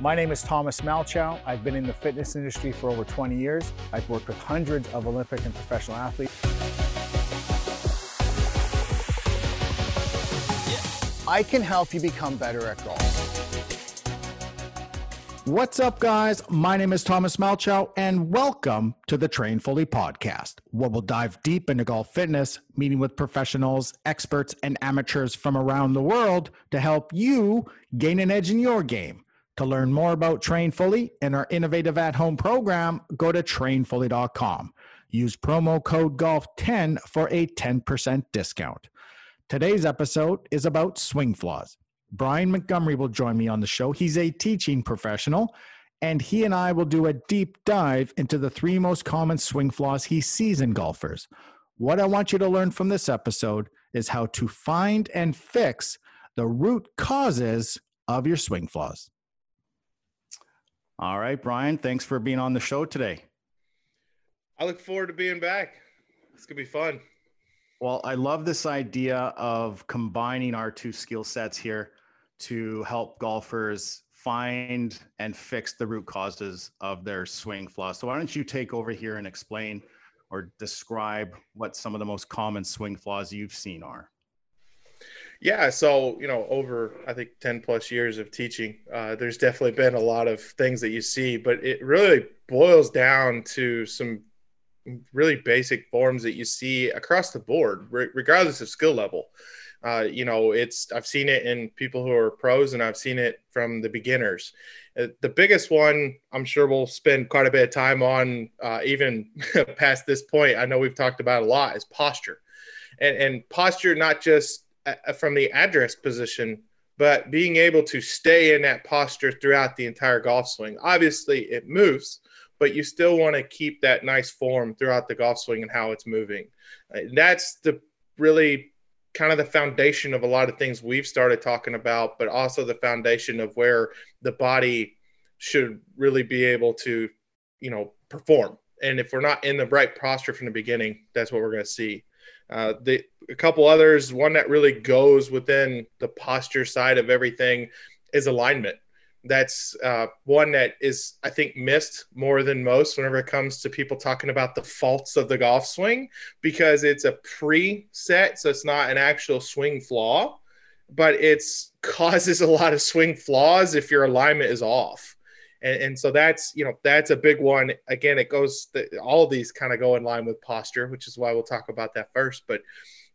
My name is Thomas Malchow. I've been in the fitness industry for over 20 years. I've worked with hundreds of Olympic and professional athletes. I can help you become better at golf. What's up, guys? My name is Thomas Malchow, and welcome to the Train Fully podcast, where we'll dive deep into golf fitness, meeting with professionals, experts, and amateurs from around the world to help you gain an edge in your game. To learn more about Train Fully and our innovative at home program, go to trainfully.com. Use promo code GOLF10 for a 10% discount. Today's episode is about swing flaws. Brian Montgomery will join me on the show. He's a teaching professional, and he and I will do a deep dive into the three most common swing flaws he sees in golfers. What I want you to learn from this episode is how to find and fix the root causes of your swing flaws. All right, Brian, thanks for being on the show today. I look forward to being back. It's going to be fun. Well, I love this idea of combining our two skill sets here to help golfers find and fix the root causes of their swing flaws. So, why don't you take over here and explain or describe what some of the most common swing flaws you've seen are? Yeah, so you know, over I think ten plus years of teaching, uh, there's definitely been a lot of things that you see, but it really boils down to some really basic forms that you see across the board, regardless of skill level. Uh, you know, it's I've seen it in people who are pros, and I've seen it from the beginners. Uh, the biggest one, I'm sure we'll spend quite a bit of time on, uh, even past this point. I know we've talked about a lot is posture, and, and posture not just from the address position, but being able to stay in that posture throughout the entire golf swing. Obviously, it moves, but you still want to keep that nice form throughout the golf swing and how it's moving. Uh, that's the really kind of the foundation of a lot of things we've started talking about, but also the foundation of where the body should really be able to, you know, perform. And if we're not in the right posture from the beginning, that's what we're going to see. Uh, the a couple others, one that really goes within the posture side of everything is alignment. That's uh, one that is, I think, missed more than most whenever it comes to people talking about the faults of the golf swing because it's a preset, so it's not an actual swing flaw, but it's causes a lot of swing flaws if your alignment is off. And, and so that's you know that's a big one. Again, it goes the, all of these kind of go in line with posture, which is why we'll talk about that first. But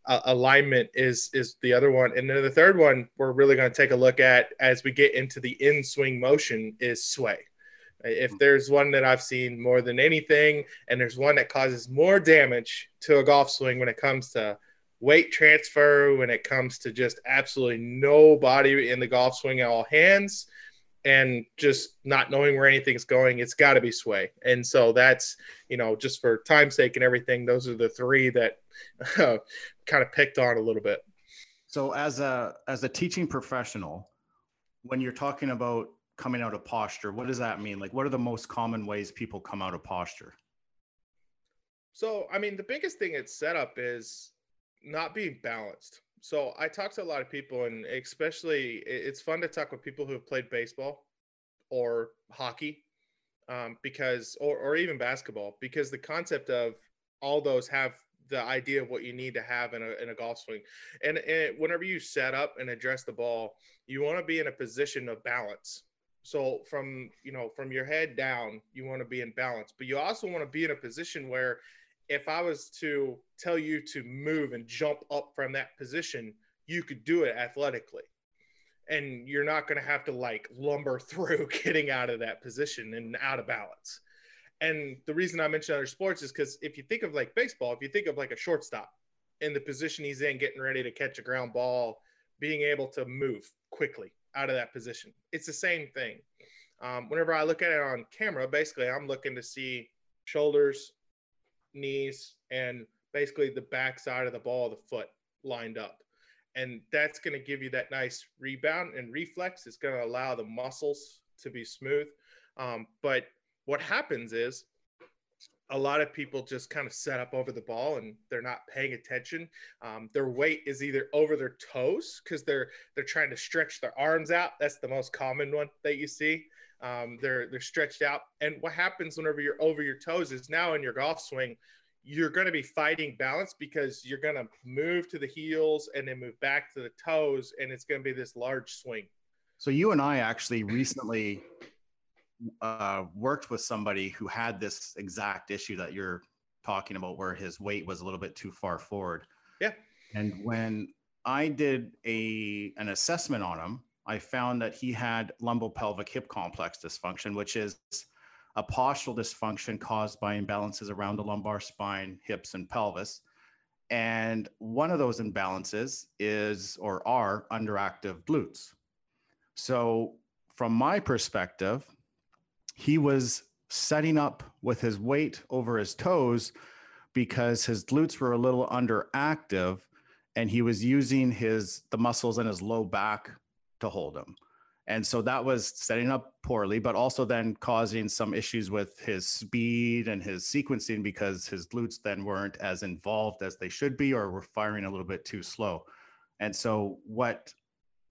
uh, alignment is is the other one, and then the third one we're really going to take a look at as we get into the in swing motion is sway. If hmm. there's one that I've seen more than anything, and there's one that causes more damage to a golf swing when it comes to weight transfer, when it comes to just absolutely no body in the golf swing at all hands, and just not knowing where anything's going, it's got to be sway. And so that's, you know, just for time's sake and everything, those are the three that uh, kind of picked on a little bit. So as a as a teaching professional, when you're talking about coming out of posture, what does that mean? Like what are the most common ways people come out of posture? So, I mean, the biggest thing it's set up is not being balanced. So I talk to a lot of people, and especially it's fun to talk with people who have played baseball or hockey, um, because or or even basketball, because the concept of all those have the idea of what you need to have in a, in a golf swing. And, and whenever you set up and address the ball, you want to be in a position of balance. So from, you know, from your head down, you want to be in balance, but you also want to be in a position where if I was to tell you to move and jump up from that position, you could do it athletically. And you're not going to have to like lumber through getting out of that position and out of balance. And the reason I mention other sports is because if you think of like baseball, if you think of like a shortstop in the position he's in, getting ready to catch a ground ball, being able to move quickly out of that position, it's the same thing. Um, whenever I look at it on camera, basically I'm looking to see shoulders, knees, and basically the back side of the ball, the foot lined up. And that's going to give you that nice rebound and reflex. It's going to allow the muscles to be smooth. Um, but what happens is a lot of people just kind of set up over the ball and they're not paying attention. Um, their weight is either over their toes because they're they're trying to stretch their arms out. That's the most common one that you see. Um, they're they're stretched out, and what happens whenever you're over your toes is now in your golf swing, you're going to be fighting balance because you're going to move to the heels and then move back to the toes, and it's going to be this large swing. So you and I actually recently uh, worked with somebody who had this exact issue that you're talking about, where his weight was a little bit too far forward. Yeah. And when I did a an assessment on him, I found that he had lumbopelvic hip complex dysfunction, which is a postural dysfunction caused by imbalances around the lumbar spine, hips, and pelvis. And one of those imbalances is or are underactive glutes. So, from my perspective, he was setting up with his weight over his toes because his glutes were a little underactive and he was using his the muscles in his low back to hold him. And so that was setting up poorly, but also then causing some issues with his speed and his sequencing because his glutes then weren't as involved as they should be or were firing a little bit too slow. And so, what,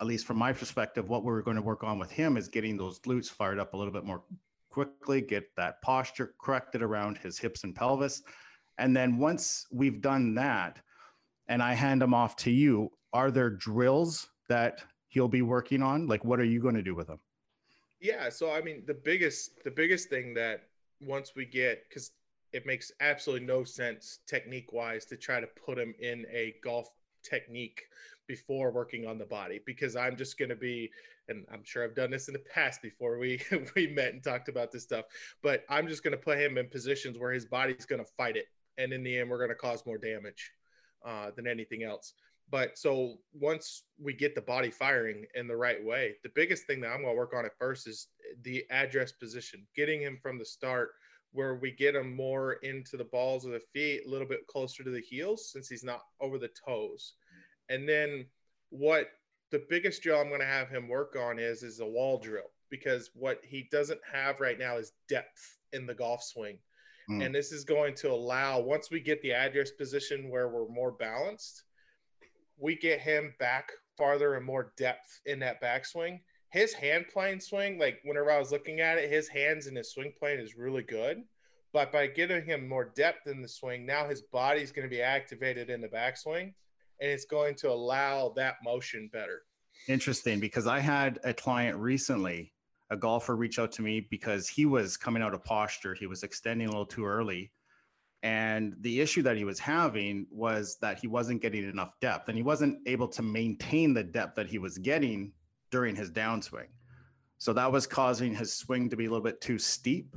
at least from my perspective, what we're going to work on with him is getting those glutes fired up a little bit more quickly, get that posture corrected around his hips and pelvis. And then once we've done that, and I hand him off to you, are there drills that he'll be working on? Like, what are you going to do with him? Yeah. So, I mean, the biggest, the biggest thing that once we get, because it makes absolutely no sense technique wise to try to put him in a golf technique before working on the body because I'm just going to be and I'm sure I've done this in the past before we we met and talked about this stuff but I'm just going to put him in positions where his body's going to fight it and in the end we're going to cause more damage uh, than anything else but so once we get the body firing in the right way the biggest thing that I'm going to work on at first is the address position getting him from the start where we get him more into the balls of the feet, a little bit closer to the heels since he's not over the toes. And then what the biggest drill I'm going to have him work on is is a wall drill because what he doesn't have right now is depth in the golf swing. Mm. And this is going to allow once we get the address position where we're more balanced, we get him back farther and more depth in that backswing his hand plane swing, like whenever I was looking at it, his hands and his swing plane is really good. But by giving him more depth in the swing, now his body's going to be activated in the backswing and it's going to allow that motion better. Interesting because I had a client recently, a golfer reach out to me because he was coming out of posture. He was extending a little too early. And the issue that he was having was that he wasn't getting enough depth and he wasn't able to maintain the depth that he was getting during his downswing. So that was causing his swing to be a little bit too steep.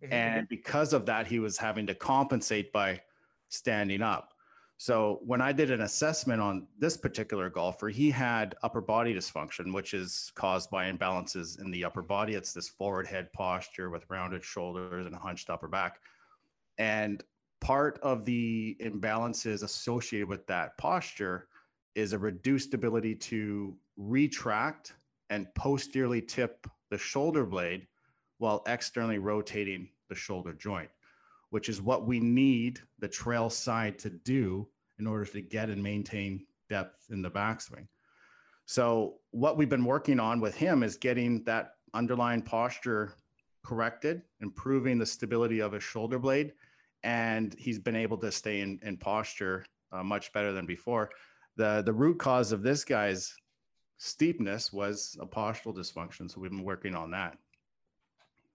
Mm-hmm. And because of that, he was having to compensate by standing up. So when I did an assessment on this particular golfer, he had upper body dysfunction, which is caused by imbalances in the upper body. It's this forward head posture with rounded shoulders and hunched upper back. And part of the imbalances associated with that posture is a reduced ability to retract and posteriorly tip the shoulder blade while externally rotating the shoulder joint, which is what we need the trail side to do in order to get and maintain depth in the backswing. So, what we've been working on with him is getting that underlying posture corrected, improving the stability of his shoulder blade, and he's been able to stay in, in posture uh, much better than before. The, the root cause of this guy's steepness was a postural dysfunction. So we've been working on that.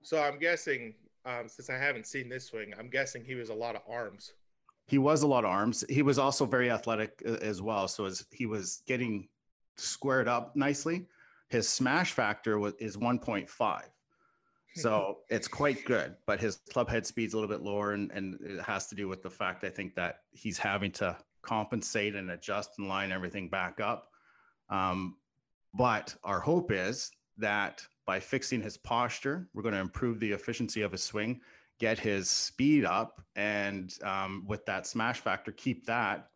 So I'm guessing, um, since I haven't seen this swing, I'm guessing he was a lot of arms. He was a lot of arms. He was also very athletic uh, as well. So as he was getting squared up nicely, his smash factor was is 1.5. So it's quite good, but his club head speed's a little bit lower, and, and it has to do with the fact I think that he's having to compensate and adjust and line everything back up. Um, but our hope is that by fixing his posture, we're going to improve the efficiency of his swing, get his speed up, and um, with that smash factor, keep that.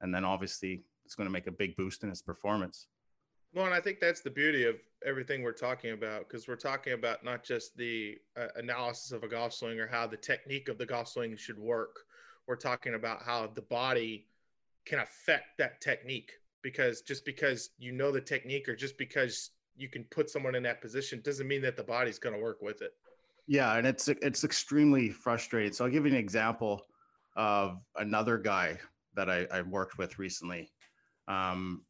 And then obviously, it's going to make a big boost in his performance. Well, and I think that's the beauty of everything we're talking about because we're talking about not just the uh, analysis of a golf swing or how the technique of the golf swing should work. We're talking about how the body can affect that technique because just because you know the technique or just because you can put someone in that position doesn't mean that the body's going to work with it. Yeah, and it's it's extremely frustrating. So I'll give you an example of another guy that I, I worked with recently. Um,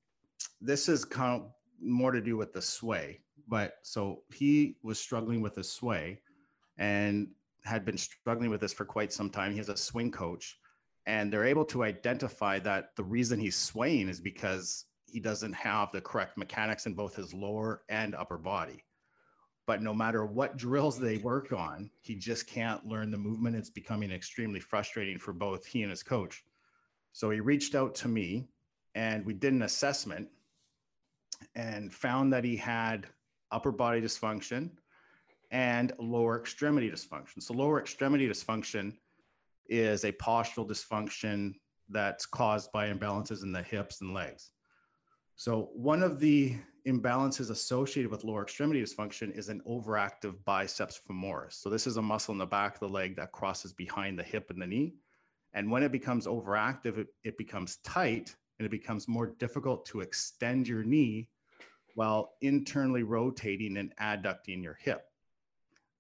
this is kind of more to do with the sway, but so he was struggling with the sway and had been struggling with this for quite some time. He has a swing coach, and they're able to identify that the reason he's swaying is because he doesn't have the correct mechanics in both his lower and upper body. But no matter what drills they work on, he just can't learn the movement. It's becoming extremely frustrating for both he and his coach. So he reached out to me and we did an assessment and found that he had upper body dysfunction and lower extremity dysfunction. So, lower extremity dysfunction is a postural dysfunction that's caused by imbalances in the hips and legs. So, one of the imbalances associated with lower extremity dysfunction is an overactive biceps femoris. So, this is a muscle in the back of the leg that crosses behind the hip and the knee. And when it becomes overactive, it, it becomes tight and it becomes more difficult to extend your knee while internally rotating and adducting your hip.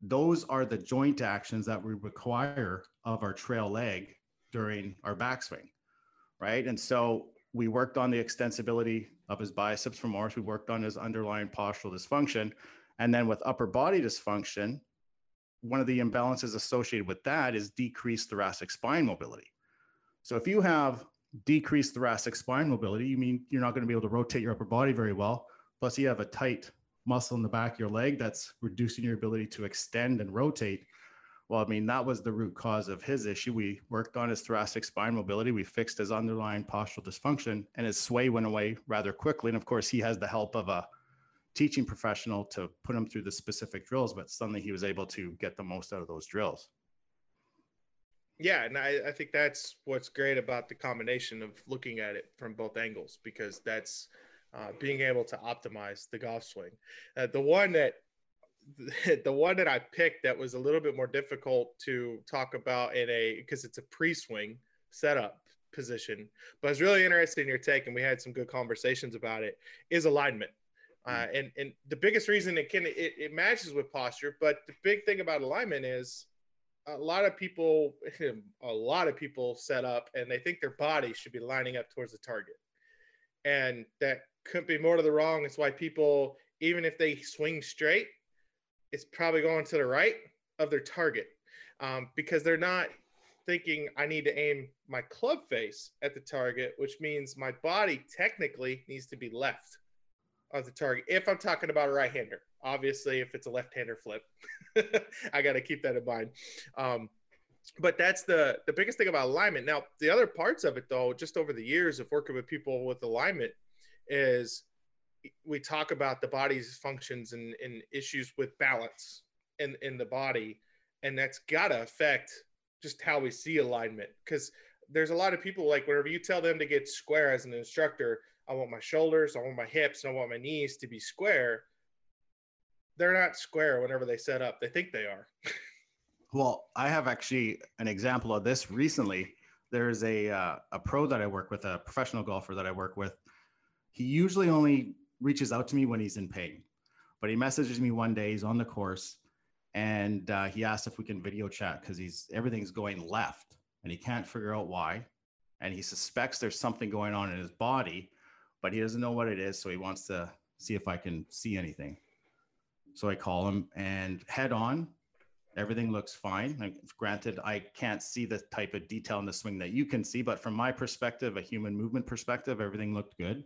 Those are the joint actions that we require of our trail leg during our backswing, right? And so we worked on the extensibility of his biceps femoris. We worked on his underlying postural dysfunction. And then with upper body dysfunction, one of the imbalances associated with that is decreased thoracic spine mobility. So if you have decreased thoracic spine mobility, you mean you're not going to be able to rotate your upper body very well. Plus, you have a tight muscle in the back of your leg that's reducing your ability to extend and rotate. Well, I mean, that was the root cause of his issue. We worked on his thoracic spine mobility. We fixed his underlying postural dysfunction, and his sway went away rather quickly. And of course, he has the help of a teaching professional to put him through the specific drills, but suddenly he was able to get the most out of those drills. Yeah, and I, I think that's what's great about the combination of looking at it from both angles because that's uh, being able to optimize the golf swing. Uh, the one that the one that I picked that was a little bit more difficult to talk about in a because it's a pre-swing setup position, but it's really interesting in your take, and we had some good conversations about it. Is alignment, uh, hmm. and and the biggest reason it can it, it matches with posture, but the big thing about alignment is a lot of people a lot of people set up and they think their body should be lining up towards the target and that couldn't be more to the wrong. It's why people, even if they swing straight, it's probably going to the right of their target um, because they're not thinking I need to aim my club face at the target, which means my body technically needs to be left of the target. If I'm talking about a right hander, obviously, if it's a left hander flip, I got to keep that in mind. Um, but that's the the biggest thing about alignment. Now, the other parts of it, though, just over the years of working with people with alignment, is we talk about the body's functions and, and issues with balance in, in the body. And that's got to affect just how we see alignment. Because there's a lot of people like whenever you tell them to get square as an instructor, I want my shoulders, I want my hips, and I want my knees to be square. They're not square whenever they set up. They think they are. well, I have actually an example of this recently. There's a uh, a pro that I work with, a professional golfer that I work with he usually only reaches out to me when he's in pain, but he messages me one day. He's on the course, and uh, he asked if we can video chat because he's everything's going left, and he can't figure out why, and he suspects there's something going on in his body, but he doesn't know what it is. So he wants to see if I can see anything. So I call him and head on. Everything looks fine. Like, granted, I can't see the type of detail in the swing that you can see, but from my perspective, a human movement perspective, everything looked good.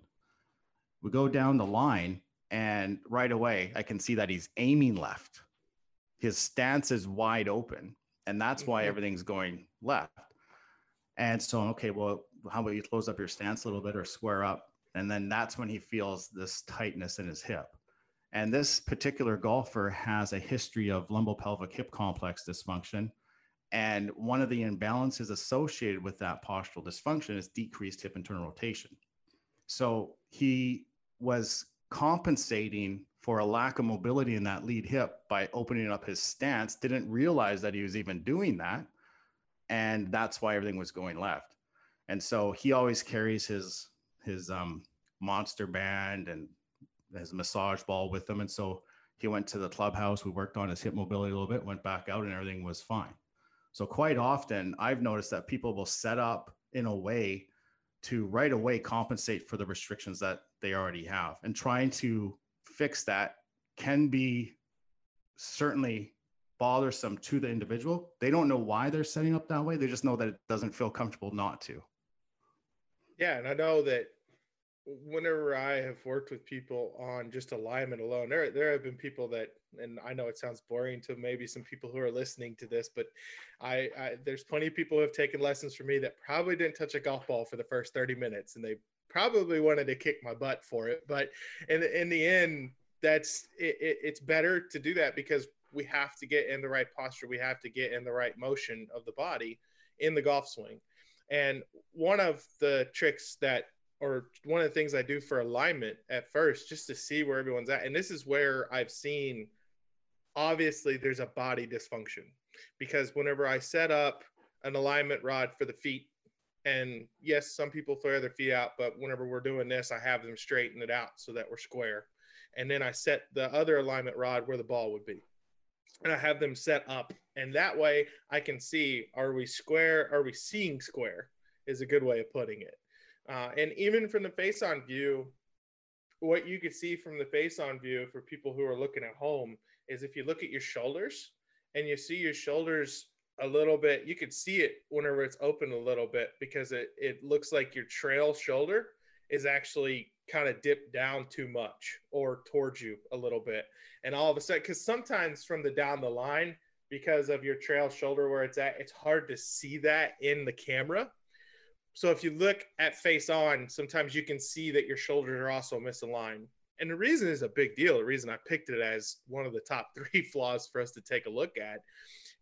We go down the line, and right away, I can see that he's aiming left. His stance is wide open, and that's why mm-hmm. everything's going left. And so, okay, well, how about you close up your stance a little bit or square up? And then that's when he feels this tightness in his hip. And this particular golfer has a history of lumbopelvic hip complex dysfunction. And one of the imbalances associated with that postural dysfunction is decreased hip internal rotation. So he was compensating for a lack of mobility in that lead hip by opening up his stance, didn't realize that he was even doing that. And that's why everything was going left. And so he always carries his his um, monster band and his massage ball with him. And so he went to the clubhouse. We worked on his hip mobility a little bit, went back out, and everything was fine. So quite often, I've noticed that people will set up in a way to right away compensate for the restrictions that they already have, and trying to fix that can be certainly bothersome to the individual. They don't know why they're setting up that way. They just know that it doesn't feel comfortable not to. Yeah, and I know that whenever I have worked with people on just alignment alone, there there have been people that, and I know it sounds boring to maybe some people who are listening to this, but I, I there's plenty of people who have taken lessons from me that probably didn't touch a golf ball for the first 30 minutes, and they probably wanted to kick my butt for it. But in in the end, that's it, it, it's better to do that because we have to get in the right posture, we have to get in the right motion of the body in the golf swing. And one of the tricks that or one of the things I do for alignment at first, just to see where everyone's at. And this is where I've seen obviously there's a body dysfunction because whenever I set up an alignment rod for the feet, and yes, some people flare their feet out, but whenever we're doing this, I have them straighten it out so that we're square. And then I set the other alignment rod where the ball would be. And I have them set up. And that way I can see are we square? Are we seeing square? Is a good way of putting it uh, and even from the face on view, what you could see from the face on view for people who are looking at home is if you look at your shoulders and you see your shoulders a little bit, you could see it whenever it's open a little bit because it, it looks like your trail shoulder is actually kind of dipped down too much or towards you a little bit. And all of a sudden, because sometimes from the down the line, because of your trail shoulder where it's at, it's hard to see that in the camera. So if you look at face on, sometimes you can see that your shoulders are also misaligned. And the reason is a big deal. The reason I picked it as one of the top three flaws for us to take a look at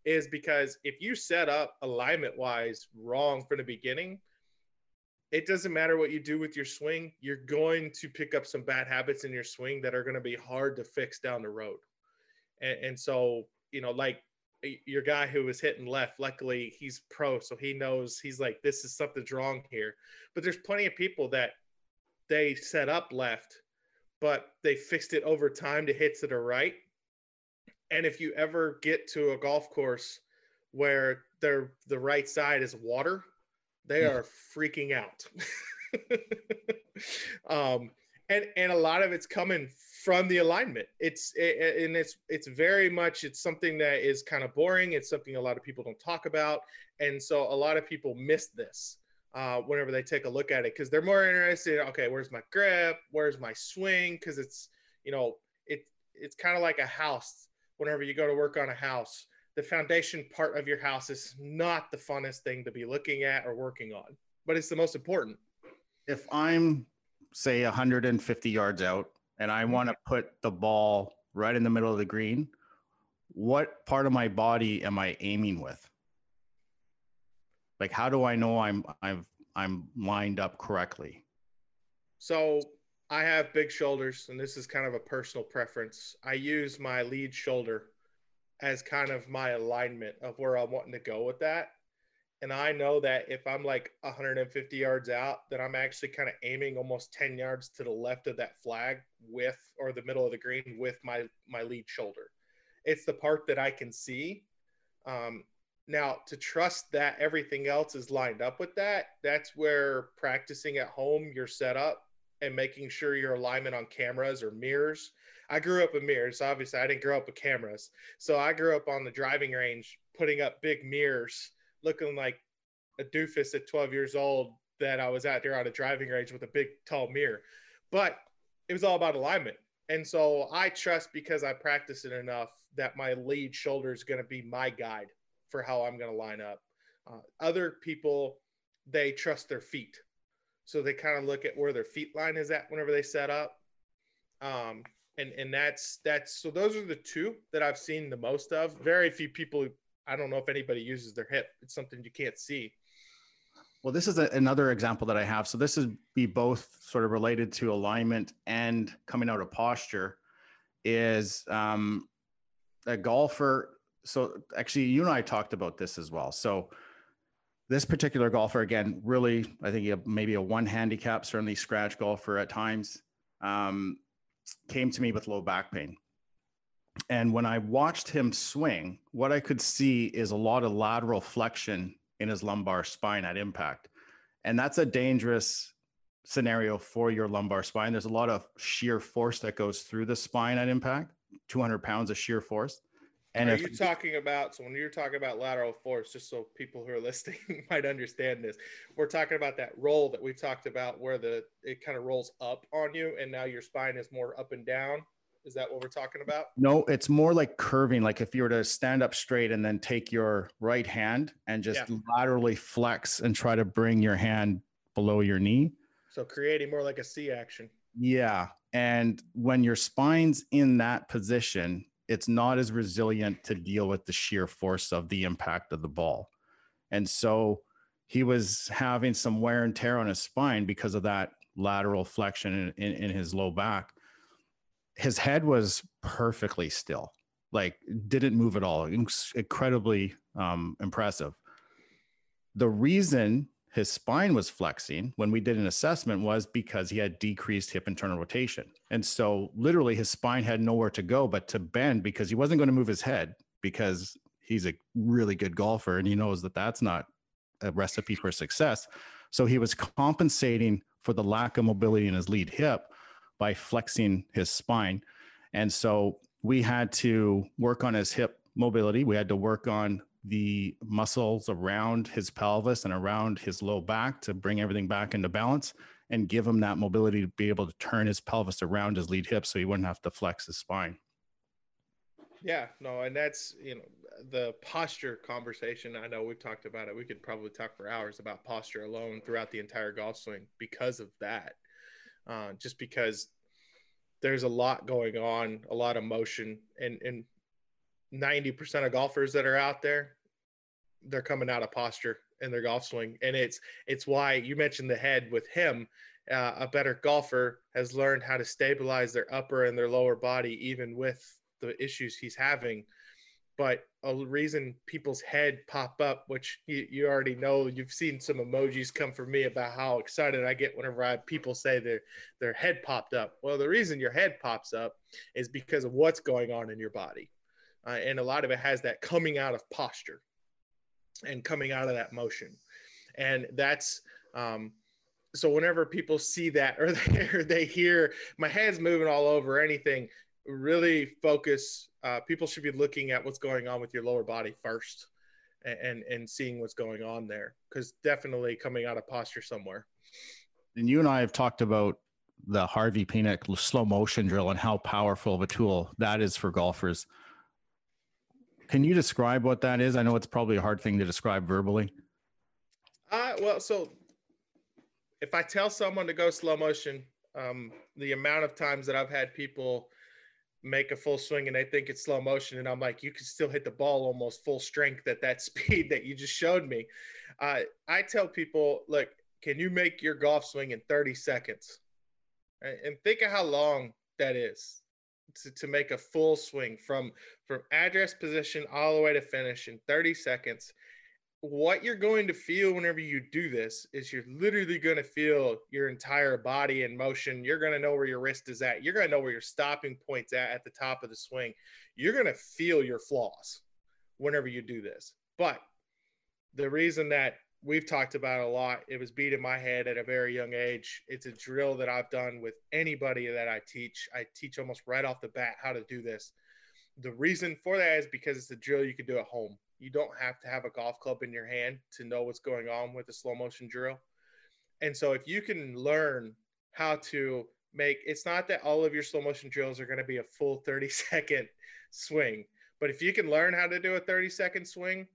is because if you set up alignment wise wrong from the beginning, it doesn't matter what you do with your swing, you're going to pick up some bad habits in your swing that are going to be hard to fix down the road. And, and so, you know, like your guy who was hitting left, luckily he's pro, so he knows he's like, this is something's wrong here. But there's plenty of people that they set up left, but they fixed it over time to hit to the right. And if you ever get to a golf course where their the right side is water, they yeah. are freaking out. um, and and a lot of it's coming from the alignment. It's it, and it's it's very much it's something that is kind of boring. It's something a lot of people don't talk about, and so a lot of people miss this uh, whenever they take a look at it because they're more interested. Okay, where's my grip? Where's my swing? Because it's you know it it's kind of like a house. Whenever you go to work on a house, the foundation part of your house is not the funnest thing to be looking at or working on, but it's the most important. If I'm say 150 yards out and I want to put the ball right in the middle of the green, what part of my body am I aiming with? Like how do I know I'm I'm I'm lined up correctly? So I have big shoulders and this is kind of a personal preference. I use my lead shoulder as kind of my alignment of where I'm wanting to go with that and I know that if I'm like 150 yards out, that I'm actually kind of aiming almost 10 yards to the left of that flag with or the middle of the green with my my lead shoulder. It's the part that I can see. Um, now to trust that everything else is lined up with that, that's where practicing at home your setup and making sure your alignment on cameras or mirrors. I grew up with mirrors. Obviously, I didn't grow up with cameras. So I grew up on the driving range putting up big mirrors looking like a doofus at 12 years old that I was out there on a driving range with a big tall mirror. But it was all about alignment. And so I trust because I practice it enough that my lead shoulder is going to be my guide for how I'm going to line up. Uh, other people, they trust their feet. So they kind of look at where their feet line is at whenever they set up. Um, and, and that's, that's, so those are the two that I've seen the most of. Very few people I don't know if anybody uses their hip. It's something you can't see. Well, this is a, another example that I have. So this is be both sort of related to alignment and coming out of posture. Is um, a golfer. So actually, you and I talked about this as well. So this particular golfer, again, really, I think maybe a one handicap, certainly scratch golfer at times, um, came to me with low back pain. And when I watched him swing, what I could see is a lot of lateral flexion in his lumbar spine at impact. And that's a dangerous scenario for your lumbar spine. There's a lot of shear force that goes through the spine at impact, 200 pounds of shear force. And are if, you talking about so when you're talking about lateral force, just so people who are listening might understand this, we're talking about that roll that we talked about where the it kind of rolls up on you and now your spine is more up and down. Is that what we're talking about? No, it's more like curving. Like if you were to stand up straight and then take your right hand and just yeah. laterally flex and try to bring your hand below your knee. So creating more like a C action. Yeah. And when your spine's in that position, it's not as resilient to deal with the sheer force of the impact of the ball. And so he was having some wear and tear on his spine because of that lateral flexion in, in, in his low back his head was perfectly still, like didn't move at all. Incredibly um, impressive. The reason his spine was flexing when we did an assessment was because he had decreased hip internal rotation. And so literally his spine had nowhere to go but to bend because he wasn't going to move his head because he's a really good golfer and he knows that that's not a recipe for success. So he was compensating for the lack of mobility in his lead hip by flexing his spine. And so we had to work on his hip mobility. We had to work on the muscles around his pelvis and around his low back to bring everything back into balance and give him that mobility to be able to turn his pelvis around his lead hip so he wouldn't have to flex his spine. Yeah, no, and that's, you know, the posture conversation. I know we've talked about it. We could probably talk for hours about posture alone throughout the entire golf swing because of that uh, just because there's a lot going on, a lot of motion, and and 90% of golfers that are out there, they're coming out of posture in their golf swing, and it's it's why you mentioned the head with him. Uh, a better golfer has learned how to stabilize their upper and their lower body, even with the issues he's having but a reason people's head pop up, which you, you already know, you've seen some emojis come from me about how excited I get whenever I people say their their head popped up. Well, the reason your head pops up is because of what's going on in your body, uh, and a lot of it has that coming out of posture and coming out of that motion, and that's. Um, so whenever people see that or they, or they hear my head's moving all over anything really focus uh, people should be looking at what's going on with your lower body first and and, and seeing what's going on there because definitely coming out of posture somewhere. And you and i have talked about the harvey penick slow motion drill and how powerful of a tool that is for golfers. Can you describe what that is? I know it's probably a hard thing to describe verbally. Uh, well so if i tell someone to go slow motion um, the amount of times that i've had people make a full swing and they think it's slow motion and i'm like you can still hit the ball almost full strength at that speed that you just showed me. Uh, i tell people look can you make your golf swing in 30 seconds? And think of how long that is to, to make a full swing from from address position all the way to finish in 30 seconds what you're going to feel whenever you do this is you're literally going to feel your entire body in motion. You're going to know where your wrist is at. You're going to know where your stopping point's at at the top of the swing. You're going to feel your flaws whenever you do this. But the reason that we've talked about a lot, it was beat in my head at a very young age. It's a drill that I've done with anybody that I teach. I teach almost right off the bat how to do this. The reason for that is because it's a drill you can do at home you don't have to have a golf club in your hand to know what's going on with a slow motion drill. And so if you can learn how to make it's not that all of your slow motion drills are going to be a full 30 second swing, but if you can learn how to do a 30 second swing,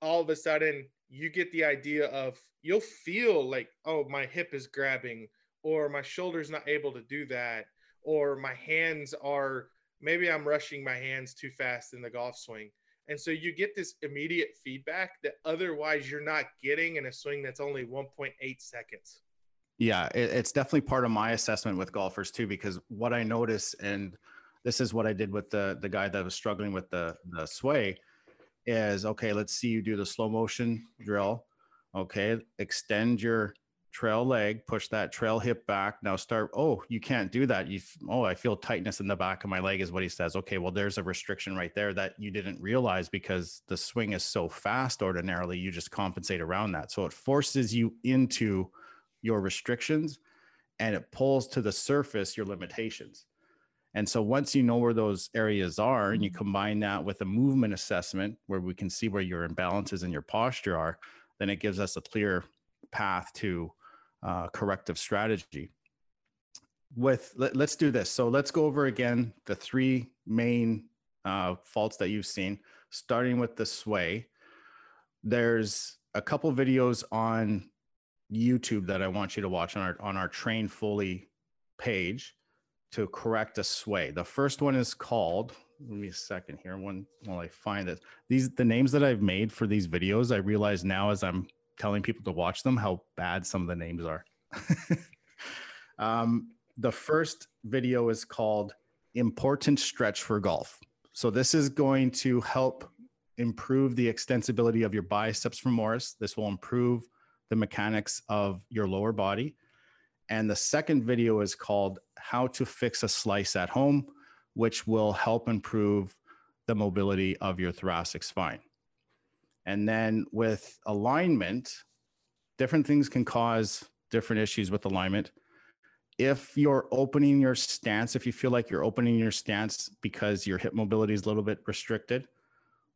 all of a sudden you get the idea of you'll feel like, oh, my hip is grabbing, or my shoulder's not able to do that, or my hands are maybe I'm rushing my hands too fast in the golf swing And so you get this immediate feedback that otherwise you're not getting in a swing that's only 1.8 seconds. Yeah, it, it's definitely part of my assessment with golfers too, because what I notice, and this is what I did with the the guy that was struggling with the the sway, is okay. Let's see you do the slow motion drill. Okay, extend your trail leg, push that trail hip back. Now start. Oh, you can't do that. You oh, I feel tightness in the back of my leg, is what he says. Okay, well, there's a restriction right there that you didn't realize because the swing is so fast. Ordinarily, you just compensate around that. So it forces you into your restrictions, and it pulls to the surface your limitations. And so once you know where those areas are and you mm-hmm. combine that with a movement assessment where we can see where your imbalances and your posture are, then it gives us a clear path to uh, corrective strategy. With let, us do this. So let's go over again the three main uh, faults that you've seen, starting with the sway. There's a couple videos on YouTube that I want you to watch on our on our Train Fully page to correct a sway. The first one is called. Let me a second here. One while I find it. These the names that I've made for these videos. I realize now as I'm telling people to watch them how bad some of the names are. um, the first video is called Important Stretch for Golf. So, this is going to help improve the extensibility of your biceps femoris. This will improve the mechanics of your lower body. And the second video is called How to Fix a Slice at Home, which will help improve the mobility of your thoracic spine. And then with alignment, different things can cause different issues with alignment. If you're opening your stance, if you feel like you're opening your stance because your hip mobility is a little bit restricted,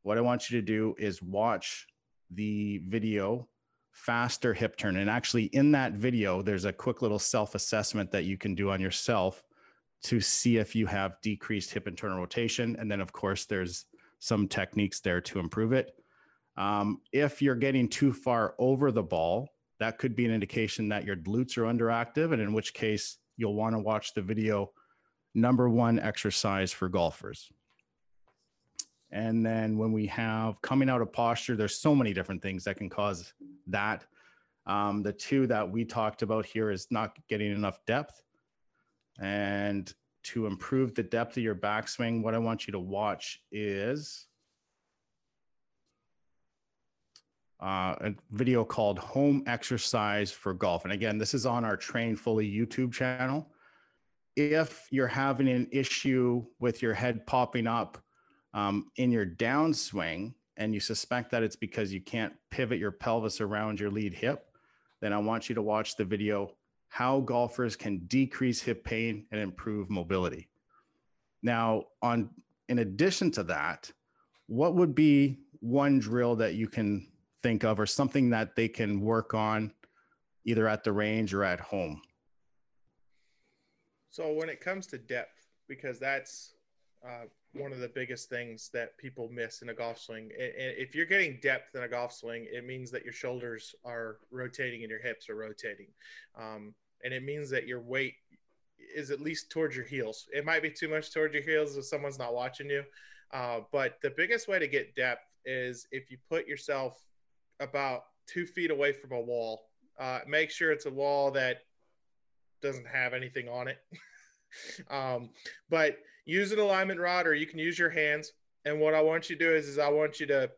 what I want you to do is watch the video faster hip turn. And actually, in that video, there's a quick little self assessment that you can do on yourself to see if you have decreased hip internal rotation. And then, of course, there's some techniques there to improve it. Um, if you're getting too far over the ball, that could be an indication that your glutes are underactive, and in which case you'll want to watch the video number one exercise for golfers. And then when we have coming out of posture, there's so many different things that can cause that. Um, the two that we talked about here is not getting enough depth. And to improve the depth of your backswing, what I want you to watch is uh, a video called Home Exercise for Golf. And again, this is on our Train Fully YouTube channel. If you're having an issue with your head popping up um, in your downswing and you suspect that it's because you can't pivot your pelvis around your lead hip, then I want you to watch the video How Golfers Can Decrease Hip Pain and Improve Mobility. Now, on in addition to that, what would be one drill that you can think of or something that they can work on either at the range or at home? So when it comes to depth, because that's uh, one of the biggest things that people miss in a golf swing. If you're getting depth in a golf swing, it means that your shoulders are rotating and your hips are rotating. Um, and it means that your weight is at least towards your heels. It might be too much towards your heels if someone's not watching you. Uh, but the biggest way to get depth is if you put yourself about two feet away from a wall. Uh, make sure it's a wall that doesn't have anything on it. um, but use an alignment rod or you can use your hands. And what I want you to do is, is I want you to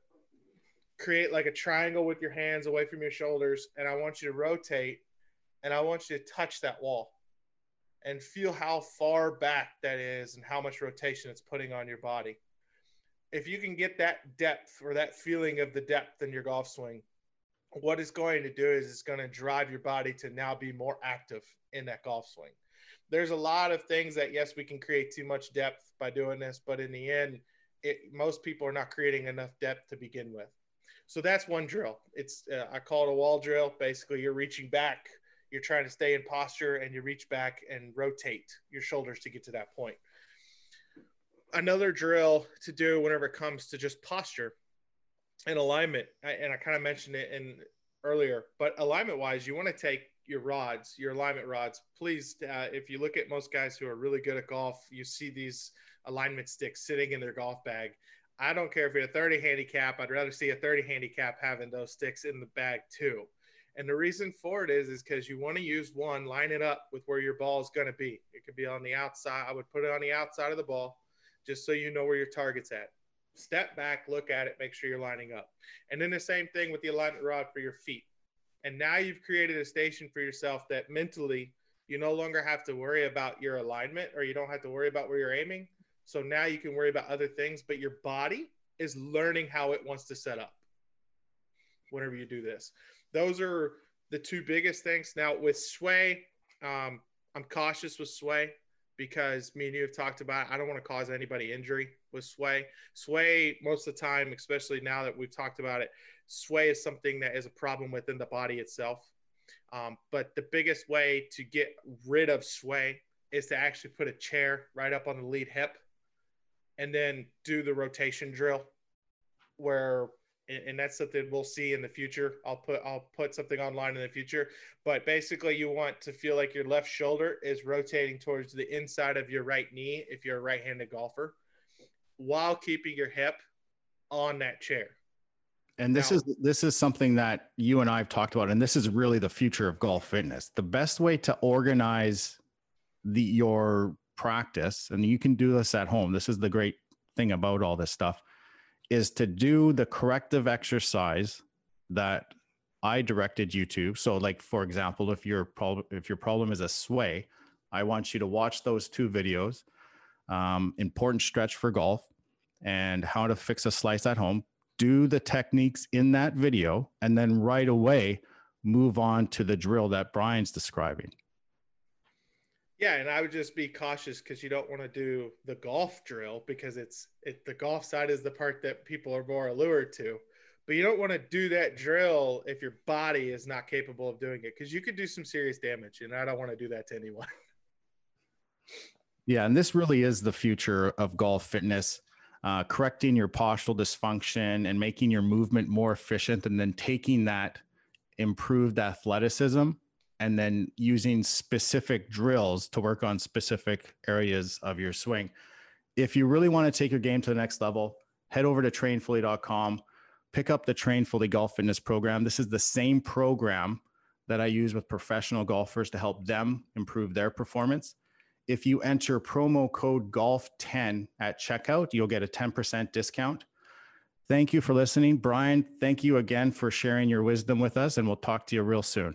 create like a triangle with your hands away from your shoulders. And I want you to rotate and I want you to touch that wall and feel how far back that is and how much rotation it's putting on your body if you can get that depth or that feeling of the depth in your golf swing, what it's going to do is it's going to drive your body to now be more active in that golf swing. There's a lot of things that yes, we can create too much depth by doing this, but in the end, it, most people are not creating enough depth to begin with. So that's one drill. It's uh, I call it a wall drill. Basically, you're reaching back, you're trying to stay in posture, and you reach back and rotate your shoulders to get to that point another drill to do whenever it comes to just posture and alignment. And I kind of mentioned it in earlier, but alignment wise, you want to take your rods, your alignment rods. Please, uh, if you look at most guys who are really good at golf, you see these alignment sticks sitting in their golf bag. I don't care if you're a 30 handicap. I'd rather see a 30 handicap having those sticks in the bag too. And the reason for it is, is because you want to use one, line it up with where your ball is going to be. It could be on the outside. I would put it on the outside of the ball, just so you know where your target's at. Step back, look at it, make sure you're lining up. And then the same thing with the alignment rod for your feet. And now you've created a station for yourself that mentally you no longer have to worry about your alignment or you don't have to worry about where you're aiming. So now you can worry about other things, but your body is learning how it wants to set up whenever you do this. Those are the two biggest things. Now with sway, um, I'm cautious with sway because me and you have talked about. I don't want to cause anybody injury with sway. Sway most of the time, especially now that we've talked about it, sway is something that is a problem within the body itself. Um, but the biggest way to get rid of sway is to actually put a chair right up on the lead hip and then do the rotation drill where and that's something we'll see in the future. I'll put I'll put something online in the future. But basically, you want to feel like your left shoulder is rotating towards the inside of your right knee if you're a right-handed golfer, while keeping your hip on that chair. And this now, is this is something that you and I have talked about, and this is really the future of golf fitness. The best way to organize the your practice, and you can do this at home. This is the great thing about all this stuff is to do the corrective exercise that I directed you to. So, like for example, if your problem if your problem is a sway, I want you to watch those two videos. Um, important stretch for golf and how to fix a slice at home. Do the techniques in that video, and then right away move on to the drill that Brian's describing. Yeah, and I would just be cautious because you don't want to do the golf drill because it's it the golf side is the part that people are more allured to. But you don't want to do that drill if your body is not capable of doing it because you could do some serious damage, and I don't want to do that to anyone. Yeah, and this really is the future of golf fitness. Uh, correcting your postural dysfunction and making your movement more efficient, and then taking that improved athleticism and then using specific drills to work on specific areas of your swing. If you really want to take your game to the next level, head over to trainfully.com, pick up the Train Fully Golf Fitness program. This is the same program that I use with professional golfers to help them improve their performance. If you enter promo code GOLF10 at checkout, you'll get a 10% discount. Thank you for listening. Brian, thank you again for sharing your wisdom with us, and we'll talk to you real soon.